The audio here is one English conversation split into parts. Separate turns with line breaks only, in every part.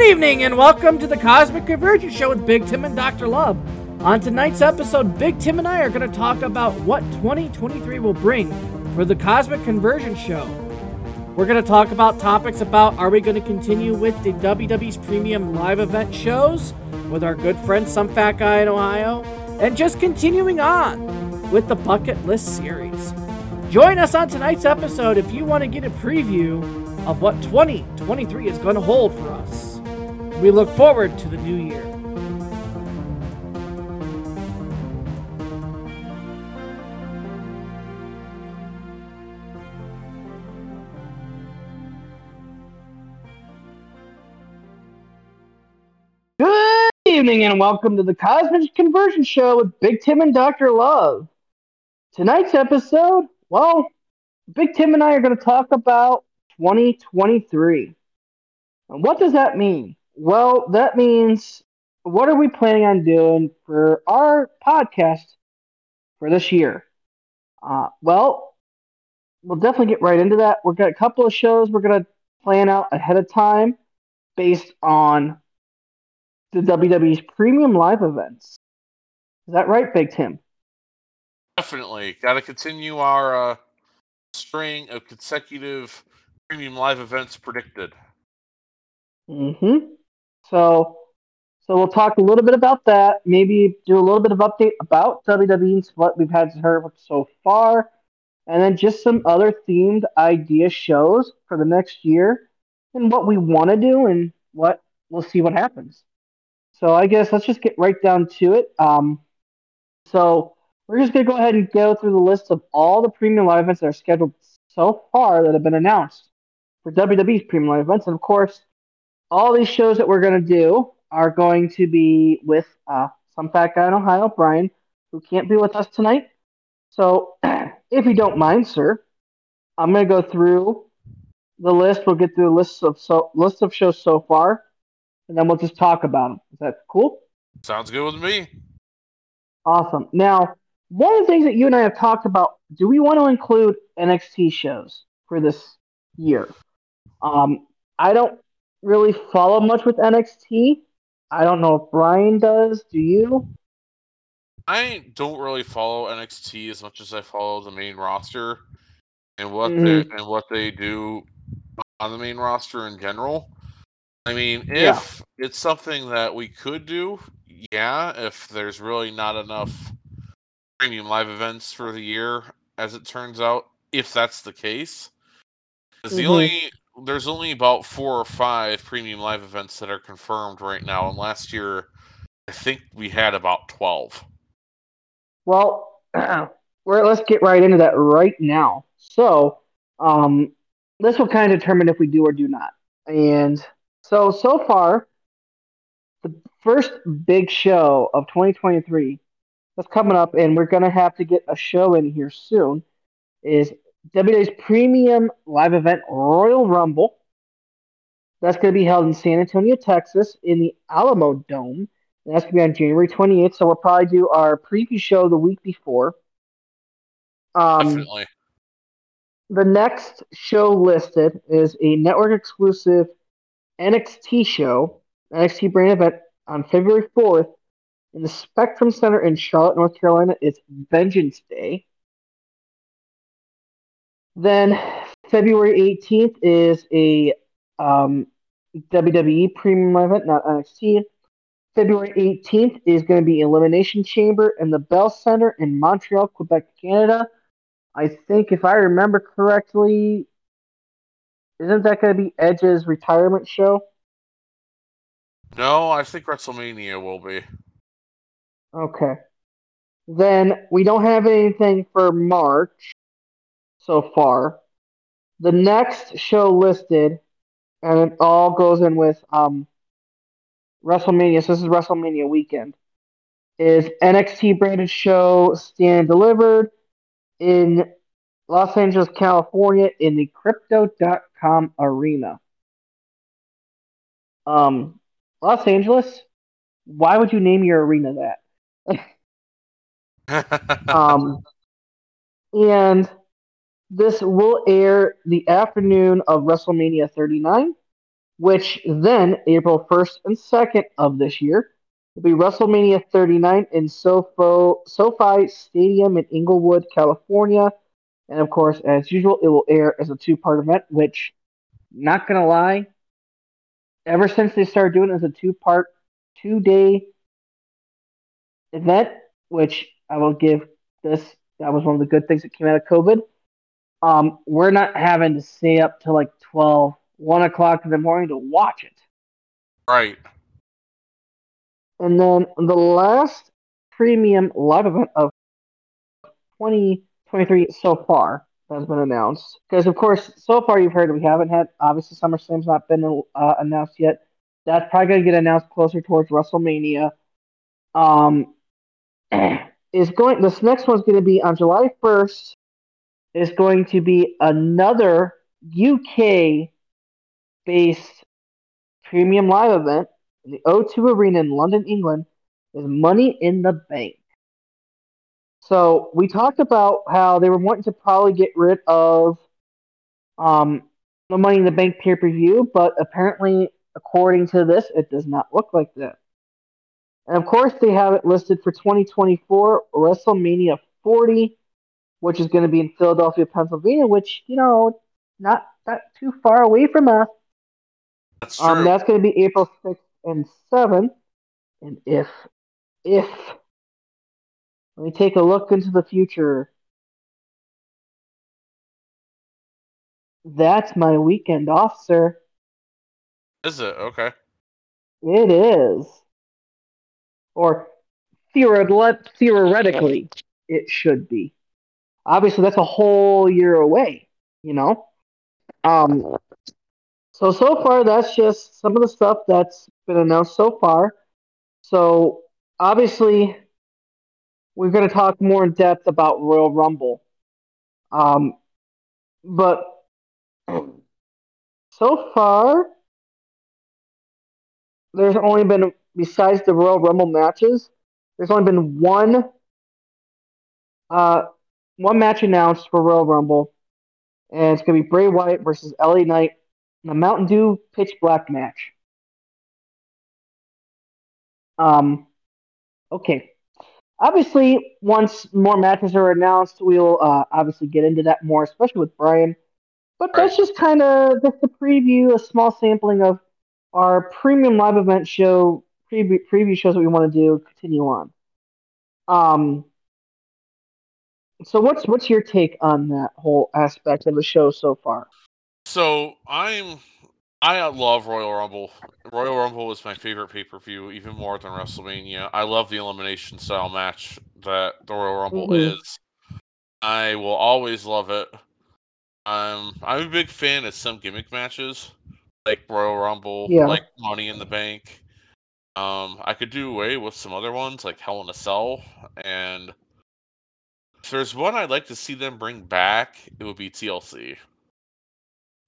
Good evening and welcome to the Cosmic Convergence Show with Big Tim and Dr. Love. On tonight's episode, Big Tim and I are going to talk about what 2023 will bring for the Cosmic Convergence Show. We're going to talk about topics about are we going to continue with the WWE's premium live event shows with our good friend Some Fat Guy in Ohio, and just continuing on with the Bucket List series. Join us on tonight's episode if you want to get a preview of what 2023 is going to hold for us. We look forward to the new year. Good evening and welcome to the Cosmic Convergence Show with Big Tim and Dr. Love. Tonight's episode, well, Big Tim and I are going to talk about 2023. And what does that mean? Well, that means what are we planning on doing for our podcast for this year? Uh, well, we'll definitely get right into that. We've got a couple of shows we're going to plan out ahead of time based on the WWE's premium live events. Is that right, Big Tim?
Definitely. Got to continue our uh, string of consecutive premium live events predicted.
Mm-hmm. So, so we'll talk a little bit about that. Maybe do a little bit of update about WWE and what we've had to hear so far, and then just some other themed idea shows for the next year, and what we want to do, and what we'll see what happens. So I guess let's just get right down to it. Um, so we're just gonna go ahead and go through the list of all the premium live events that are scheduled so far that have been announced for WWE's premium live events, and of course all these shows that we're going to do are going to be with uh, some fat guy in Ohio, Brian, who can't be with us tonight. So, if you don't mind, sir, I'm going to go through the list. We'll get through the list of so list of shows so far, and then we'll just talk about them. Is that cool?
Sounds good with me.
Awesome. Now, one of the things that you and I have talked about: do we want to include NXT shows for this year? Um, I don't really follow much with NXT. I don't know if Brian does. Do you?
I don't really follow NXT as much as I follow the main roster and what mm-hmm. they and what they do on the main roster in general. I mean, if yeah. it's something that we could do, yeah, if there's really not enough premium live events for the year, as it turns out, if that's the case. Because mm-hmm. the only there's only about four or five premium live events that are confirmed right now, and last year I think we had about twelve.
Well, let's get right into that right now. So, um, this will kind of determine if we do or do not. And so, so far, the first big show of 2023 that's coming up, and we're going to have to get a show in here soon, is WWE's premium live event Royal Rumble. That's going to be held in San Antonio, Texas, in the Alamo Dome. And that's going to be on January 28th. So we'll probably do our preview show the week before.
Um, Definitely.
The next show listed is a network exclusive NXT show, NXT brand event on February 4th in the Spectrum Center in Charlotte, North Carolina. It's Vengeance Day. Then February 18th is a um, WWE Premium event, not NXT. February 18th is going to be Elimination Chamber in the Bell Center in Montreal, Quebec, Canada. I think, if I remember correctly, isn't that going to be Edge's retirement show?
No, I think WrestleMania will be.
Okay. Then we don't have anything for March so far. The next show listed, and it all goes in with um, WrestleMania. So this is WrestleMania weekend. Is NXT branded show Stand Delivered in Los Angeles, California, in the Crypto.com arena. Um, Los Angeles. Why would you name your arena that? um, and this will air the afternoon of WrestleMania 39. which then April 1st and 2nd of this year will be WrestleMania 39 in SoFo, SoFi Stadium in Inglewood, California. And of course, as usual, it will air as a two part event, which, not gonna lie, ever since they started doing it as a two part, two day event, which I will give this, that was one of the good things that came out of COVID. Um, we're not having to stay up till like 12, 1 o'clock in the morning to watch it.
Right.
And then the last premium live event of 2023 so far has been announced. Because, of course, so far you've heard we haven't had, obviously, SummerSlam's not been uh, announced yet. That's probably going to get announced closer towards WrestleMania. Um, is going. This next one's going to be on July 1st. Is going to be another UK based premium live event in the O2 Arena in London, England, is Money in the Bank. So we talked about how they were wanting to probably get rid of um, the Money in the Bank pay per view, but apparently, according to this, it does not look like that. And of course, they have it listed for 2024 WrestleMania 40, which is going to be in Philadelphia, Pennsylvania, which, you know, not, not too far away from us.
That's true.
Um, that's going to be April 6th and 7th. And if, if, let me take a look into the future. That's my weekend off, sir.
Is it? Okay.
It is. Or theoretically, it should be. Obviously, that's a whole year away, you know? Um, so, so far, that's just some of the stuff that's been announced so far. So, obviously, we're going to talk more in depth about Royal Rumble. Um, but so far, there's only been, besides the Royal Rumble matches, there's only been one, uh, one match announced for Royal Rumble, and it's going to be Bray Wyatt versus LA Knight in a Mountain Dew Pitch Black match. Um, okay. Obviously, once more matches are announced, we'll uh, obviously get into that more, especially with Brian. But that's just kind of just a preview, a small sampling of our premium live event show preview, preview shows that we want to do. Continue on. Um. So what's what's your take on that whole aspect of the show so far?
So I'm I love Royal Rumble. Royal Rumble is my favorite pay per view, even more than WrestleMania. I love the elimination style match that the Royal Rumble mm-hmm. is. I will always love it. Um, I'm a big fan of some gimmick matches, like Royal Rumble, yeah. like Money in the Bank. Um, I could do away with some other ones like Hell in a Cell, and if there's one I'd like to see them bring back, it would be TLC.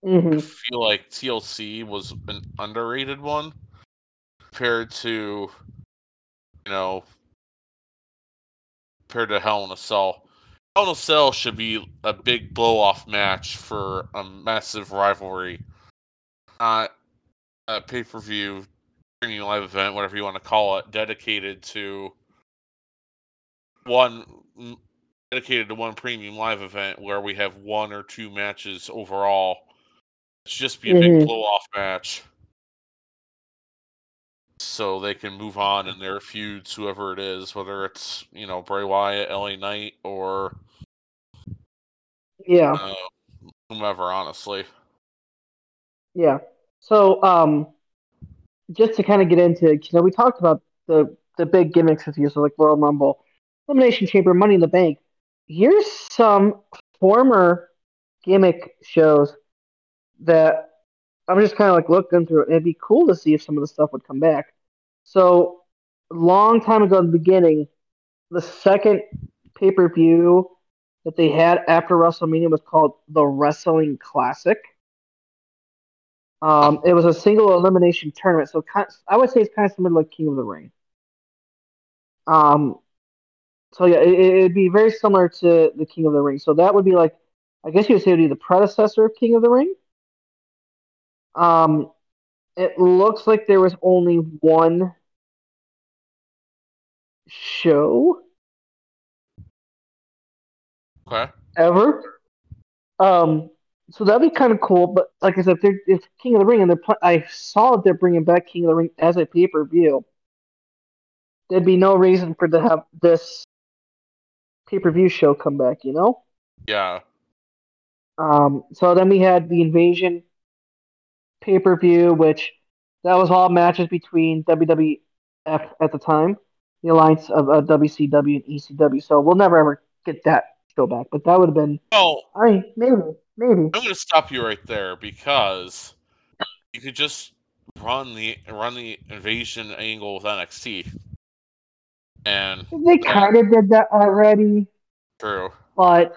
Mm-hmm.
I feel like TLC was an underrated one compared to, you know, compared to Hell in a Cell. Hell in a Cell should be a big blow off match for a massive rivalry, not a pay per view, premium live event, whatever you want to call it, dedicated to one dedicated to one premium live event where we have one or two matches overall it's just be a big mm-hmm. blow off match. So they can move on in their feuds, whoever it is, whether it's, you know, Bray Wyatt, LA Knight, or
Yeah.
Uh, whomever, honestly.
Yeah. So, um just to kind of get into you know, we talked about the the big gimmicks this year, so like Royal Rumble, Elimination Chamber, Money in the Bank. Here's some former gimmick shows that I'm just kind of like looking through it'd be cool to see if some of the stuff would come back. So, long time ago in the beginning, the second pay per view that they had after WrestleMania was called the Wrestling Classic. Um, it was a single elimination tournament, so kind of, I would say it's kind of similar to like King of the Ring. Um, so yeah, it, would be very similar to the King of the Ring. So that would be like, I guess you would say it would be the predecessor of King of the Ring. Um, it looks like there was only one show
Okay.
ever. Um, so that'd be kind of cool. But like I said, if, if King of the Ring and they're pl- I saw that they're bringing back King of the Ring as a pay per view, there'd be no reason for to have this pay per view show come back. You know.
Yeah.
Um, so then we had the Invasion pay per view, which that was all matches between WWF at the time, the alliance of uh, WCW and ECW. So we'll never ever get that show back, but that would have been.
Oh,
I mean, maybe, maybe.
I'm going to stop you right there because you could just run the run the invasion angle with NXT, and
They kind of did that already,
true.
but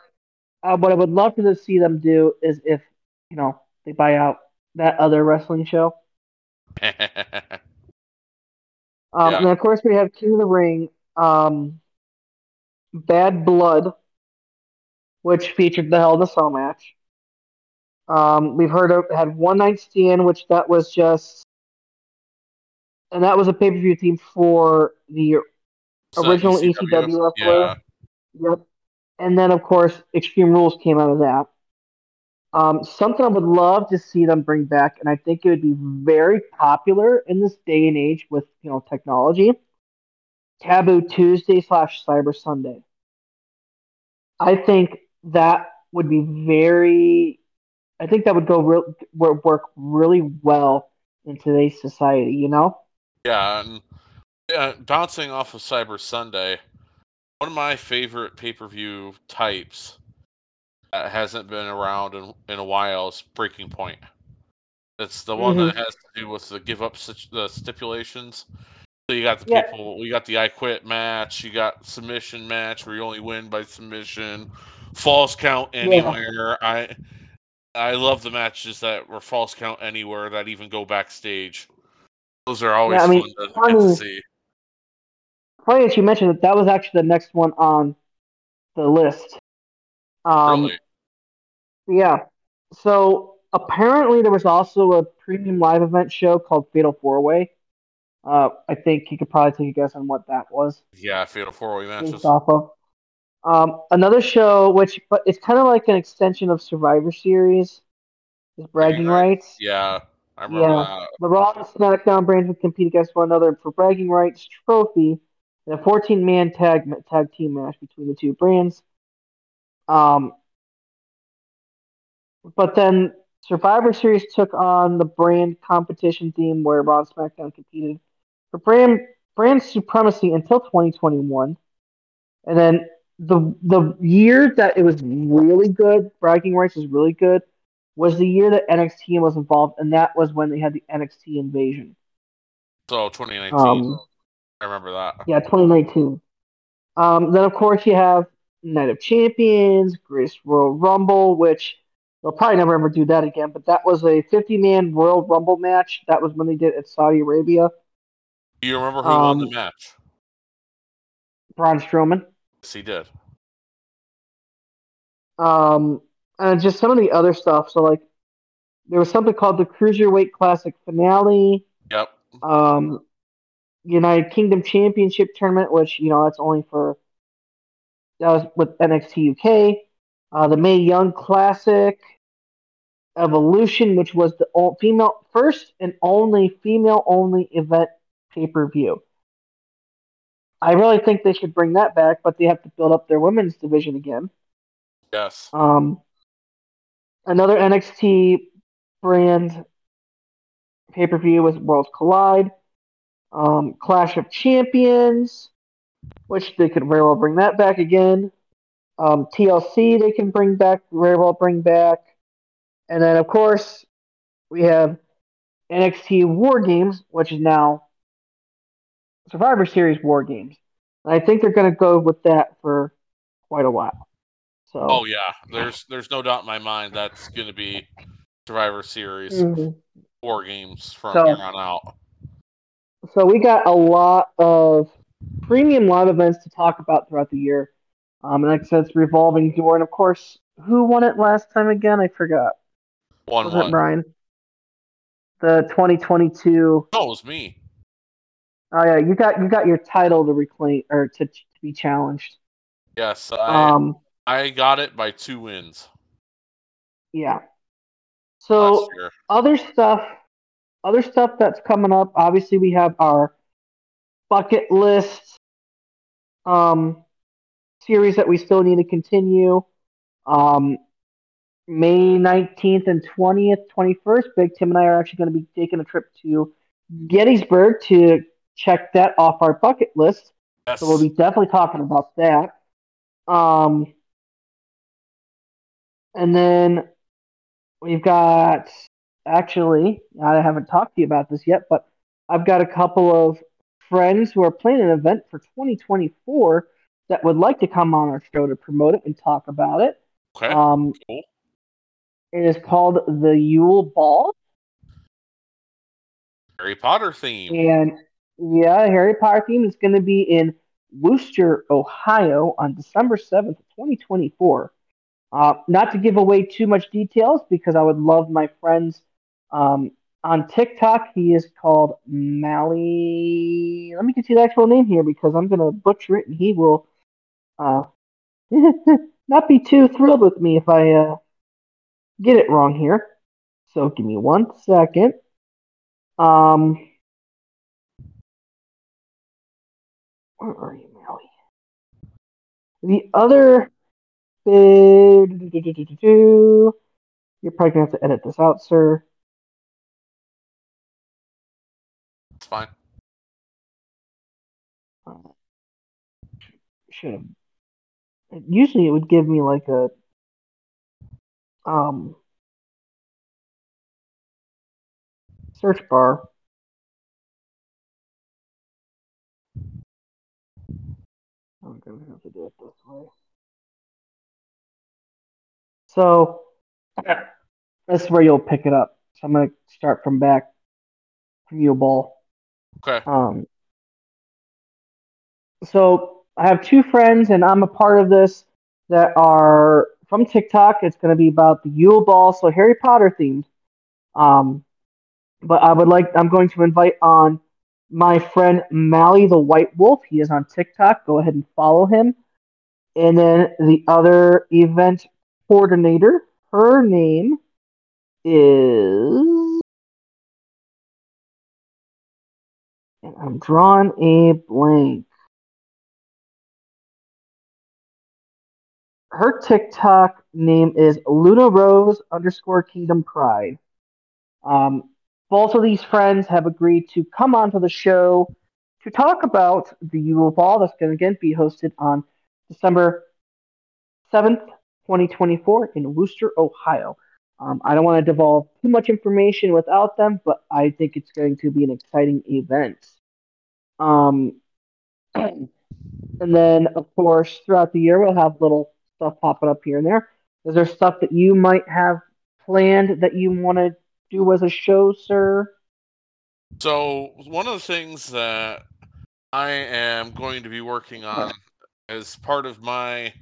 uh, what I would love to see them do is if you know they buy out that other wrestling show. Um,
Yeah.
And of course, we have King of the Ring, um, Bad Blood, which featured the Hell in a Cell match. Um, we've heard of had One Night Stand, which that was just, and that was a pay per view theme for the Original ECW wrestler.
Yeah.
Yep. And then, of course, Extreme Rules came out of that. Um, something I would love to see them bring back, and I think it would be very popular in this day and age with you know technology. Taboo Tuesday slash Cyber Sunday. I think that would be very. I think that would go real wor- work really well in today's society. You know.
Yeah, and yeah, bouncing off of Cyber Sunday, one of my favorite pay per view types that hasn't been around in, in a while is Breaking Point. It's the one
Mhm.
that has to do with the give up situ- the stipulations. So you got the
Yeah.
people, you got the I Quit match, you got submission match where you only win by submission, false count anywhere. I I love the matches that were false count anywhere that even go backstage. Those are always
I mean,
fun to, to see.
Funny that you mentioned that. That was actually the next one on the list. Um,
really.
Yeah. So apparently there was also a premium live event show called Fatal Four Way. Uh, I think you could probably take a guess on what that was
Yeah, fatal four way matches.
off of. Um, another show, which but it's kind of like an extension of Survivor Series, is Bragging
Bragging
Rights.
Yeah, I remember
Yeah. The Raw and SmackDown brands would compete against one another for Bragging Rights trophy in a 14-man tag tag team match between the two brands. Um, but then Survivor Series took on the brand competition theme where Raw and SmackDown competed for brand brand supremacy until 2021, and then the the year that it was really good, Bragging Rights was really good, was the year that NXT was involved, and that was when they had the NXT invasion.
So 2019,
Um,
I remember that.
yeah, 2019. Um, then of course you have Night of Champions, Greatest Royal Rumble, which they'll probably never ever do that again. But that was a 50-man Royal Rumble match. That was when they did it at Saudi Arabia.
Do you remember who won the
um,
match?
Braun Strowman.
Yes, he did.
Um, and just some of the other stuff. So like, there was something called the Cruiserweight Classic Finale.
Yep.
um, United Kingdom Championship tournament, which you know that's only for that was with NXT UK. Uh, the May Young Classic, Evolution, which was the o- female first and only female only event pay per view. I really think they should bring that back, but they have to build up their women's division again.
Yes.
Um, another NXT brand pay per view was Worlds Collide. Um, Clash of Champions, which they could very well bring that back again. Um, TLC they can bring back, very well bring back. And then, of course, we have NXT War Games, which is now Survivor Series War Games. And I think they're going to go with that for quite a while. So,
Oh yeah. There's there's no doubt in my mind that's going to be Survivor Series
Mhm.
War Games from
So-
here on out.
So we got a lot of premium live events to talk about throughout the year. Um, and like I said, it's revolving door. And of course, who won it last time again? I forgot.
One
Was it
one.
Brian? the 2022.
Oh, it was me.
Oh yeah, you got you got your title to reclaim or to, to be challenged.
Yes, I
Um,
I got it by two wins
yeah. So other stuff, other stuff that's coming up. Obviously, we have our bucket list um, series that we still need to continue. Um, May 19th and 20th, 21st, Big Tim and I are actually going to be taking a trip to Gettysburg to check that off our bucket list.
Yes.
So we'll be definitely talking about that. Um, and then we've got actually, I haven't talked to you about this yet, but I've got a couple of friends who are planning an event for 2024 that would like to come on our show to promote it and talk about it.
okay.
Um,
cool.
it is called the Yule Ball,
Harry Potter theme.
and yeah, Harry Potter theme is going to be in Wooster, Ohio, on December 7th, 2024. Uh, not to give away too much details because I would love my friends um, on TikTok. He is called Mally. Let me get you the actual name here because I'm going to butcher it and he will uh, not be too thrilled with me if I uh, get it wrong here. So give me one second. Um, where are you, Mally? The other. You're probably gonna have to edit this out, sir.
It's fine.
Should have. Usually, it would give me like a um search bar. I'm gonna have to do it this way. So this is where you'll pick it up. So I'm gonna start from back from Yule Ball.
Okay.
Um, so I have two friends, and I'm a part of this that are from TikTok. It's going to be about the Yule Ball, so Harry Potter themed. Um, but I would like I'm going to invite on my friend Mally the White Wolf. He is on TikTok. Go ahead and follow him. And then the other event coordinator, her name is. And I'm drawing a blank. Her TikTok name is Luna Rose underscore Kingdom Pride. Um, both of these friends have agreed to come onto the show to talk about the Yule Ball that's going to again be hosted on December 7th, 2024 in Wooster, Ohio. Um, I don't want to divulge too much information without them, but I think it's going to be an exciting event. Um, and then, of course, throughout the year, we'll have little stuff popping up here and there. Is there stuff that you might have planned that you want to do as a show, sir?
So one of the things that I am going to be working on as part of my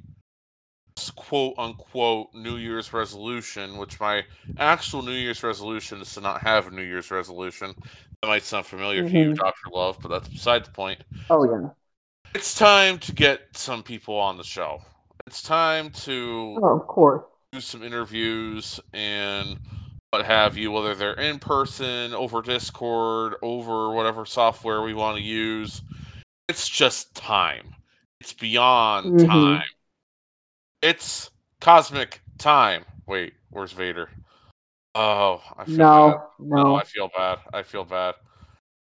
quote unquote New Year's resolution, which my actual New Year's resolution is to not have a New Year's resolution. That might sound familiar to you,
Mhm.
Dr. Love, but that's beside the point.
Oh yeah.
It's time to get some people on the show. It's time to
Oh, of course.
do some interviews and what have you, whether they're in person, over Discord, over whatever software we want to use. It's just time. It's beyond
Mhm.
time. It's cosmic time. Wait, where's Vader? Oh, I feel bad.
No,
No,
no.
I feel bad. I feel bad.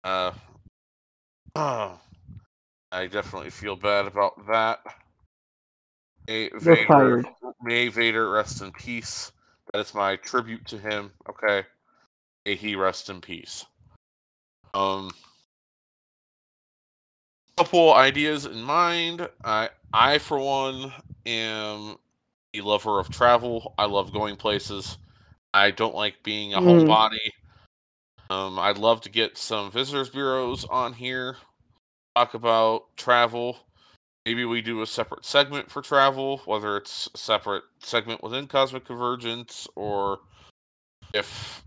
Uh, I definitely feel bad about that. May
You're
Vader,
fired.
may Vader rest in peace. That is my tribute to him. Okay, may he rest in peace. Um, couple ideas in mind. I, I for one, am a lover of travel. I love going places. I don't like being a
Mhm.
homebody. Um, I'd love to get some visitors bureaus on here, talk about travel. Maybe we do a separate segment for travel, whether it's a separate segment within Cosmic Convergence or if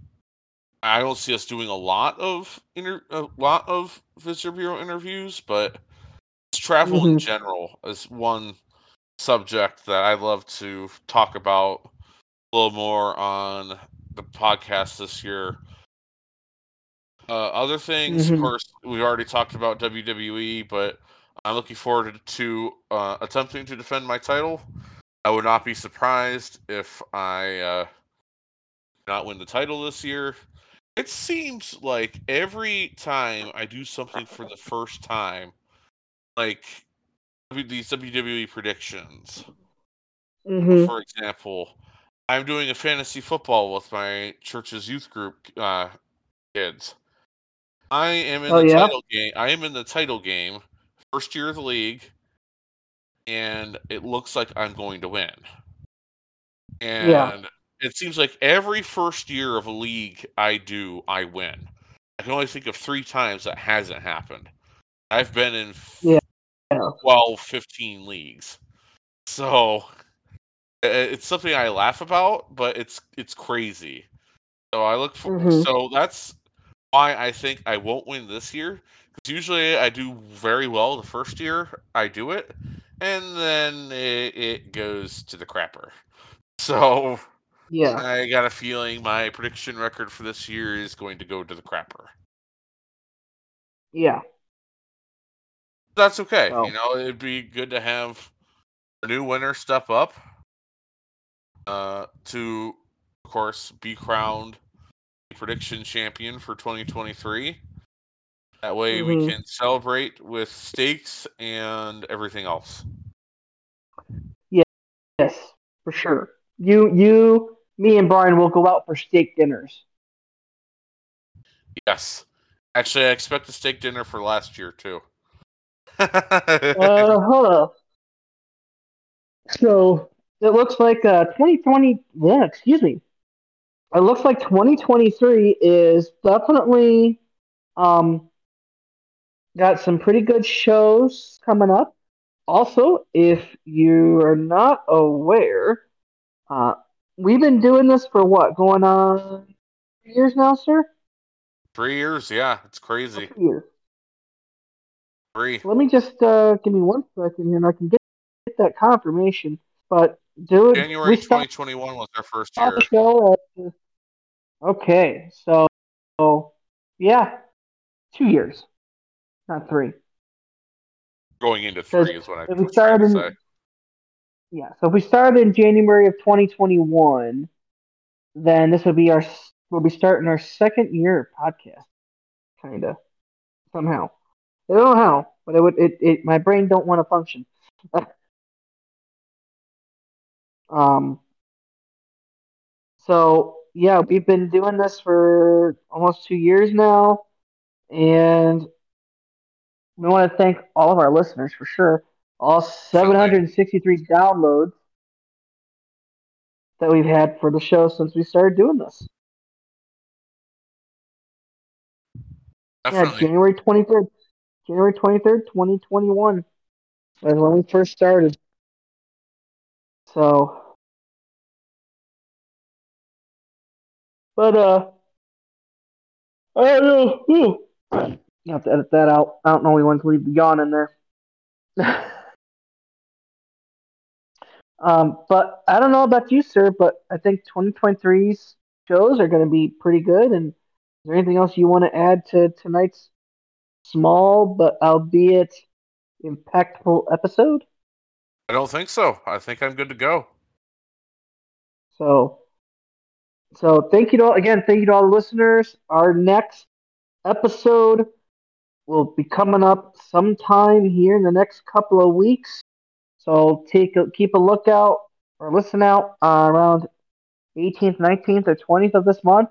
I don't see us doing a lot of inter- a lot of visitor bureau interviews, but travel mm-hmm. in general is one subject that I love to talk about a little more on the podcast this year. Uh, other things, mm-hmm. of course, we already talked about WWE, but I'm looking forward to uh, attempting to defend my title. I would not be surprised if I uh, not win the title this year. It seems like every time I do something for the first time, like these WWE predictions, mm-hmm. for example, I'm doing a fantasy football with my church's youth group uh, kids. I am in oh, the yeah? title game. I am in the title game, first year of the league, and it looks like I'm going to win. And yeah. it seems like every first year of a league I do, I win. I can only think of three times that hasn't happened. I've been in yeah. 12, 15 leagues. So it's something I laugh about, but it's it's crazy. So I look for mm-hmm. so that's why I think I won't win this year. Because usually I do very well the first year I do it, and then it, it goes to the crapper. So
yeah,
I got a feeling my prediction record for this year is going to go to the crapper.
Yeah,
that's okay. Oh. You know, it'd be good to have a new winner step up uh, to, of course, be crowned prediction champion for 2023. That way mm-hmm. we can celebrate with steaks and everything else.
Yeah, yes, for sure. You, you, me, and Brian will go out for steak dinners.
Yes, actually, I expect a steak dinner for last year too.
Uh. So it looks like uh, 2020. Yeah, excuse me. It looks like 2023 is definitely um, got some pretty good shows coming up. Also, if you are not aware, uh, we've been doing this for what, going on years now, sir?
Three years, yeah, it's crazy. Years. Three.
Let me just uh, give me one second here, and I can get, get that confirmation. But do it.
January 2021 was our first year.
At, okay, so, so yeah, two years, not three.
Going into three is what I trying to say.
Yeah, so if we started in January of 2021, then this would be our we'll be starting our second year podcast, kind of somehow. I don't know how, but it would it, it my brain don't want to function. um. So yeah, we've been doing this for almost two years now, and we want to thank all of our listeners for sure. All 763 downloads that we've had for the show since we started doing this. Definitely. Yeah, January 23rd. January 23rd, 2021. That's when we first started. So, but, uh, I don't know. You have to edit that out. I don't know. We want to leave the yawn in there. um, but I don't know about you, sir, but I think 2023's shows are going to be pretty good. And is there anything else you want to add to tonight's small but albeit impactful episode?
I don't think so. I think I'm good to go.
So, so thank you to all again. Thank you to all the listeners. Our next episode will be coming up sometime here in the next couple of weeks. So take a, keep a lookout or listen out uh, around 18th, 19th, or 20th of this month.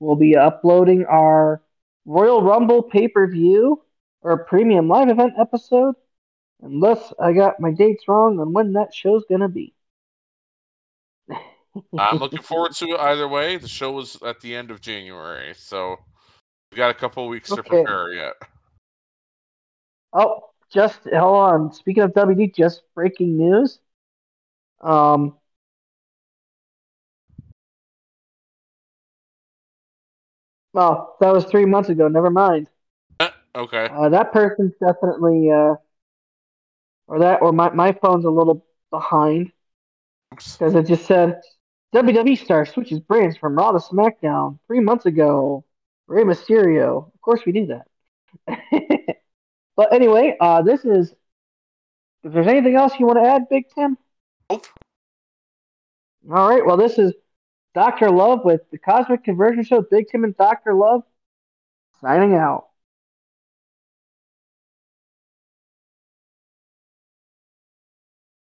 We'll be uploading our Royal Rumble pay per view or a premium live event episode, unless I got my dates wrong on when that show's gonna be.
I'm looking forward to it either way. The show was at the end of January, so we got a couple weeks okay. to prepare yet.
Oh, just hold on. Speaking of WD, just breaking news. Um, Well, that was three months ago. Never mind.
okay.
Uh, that person's definitely, uh, or that, or my my phone's a little behind because it just said WWE star switches brands from Raw to SmackDown three months ago. Rey Mysterio. Of course, we do that. but anyway, uh, this is. If there's anything else you want to add, Big Tim?
Nope.
All right. Well, this is Dr. Love with the Cosmic Convergence Show. Big Tim and Dr. Love signing out.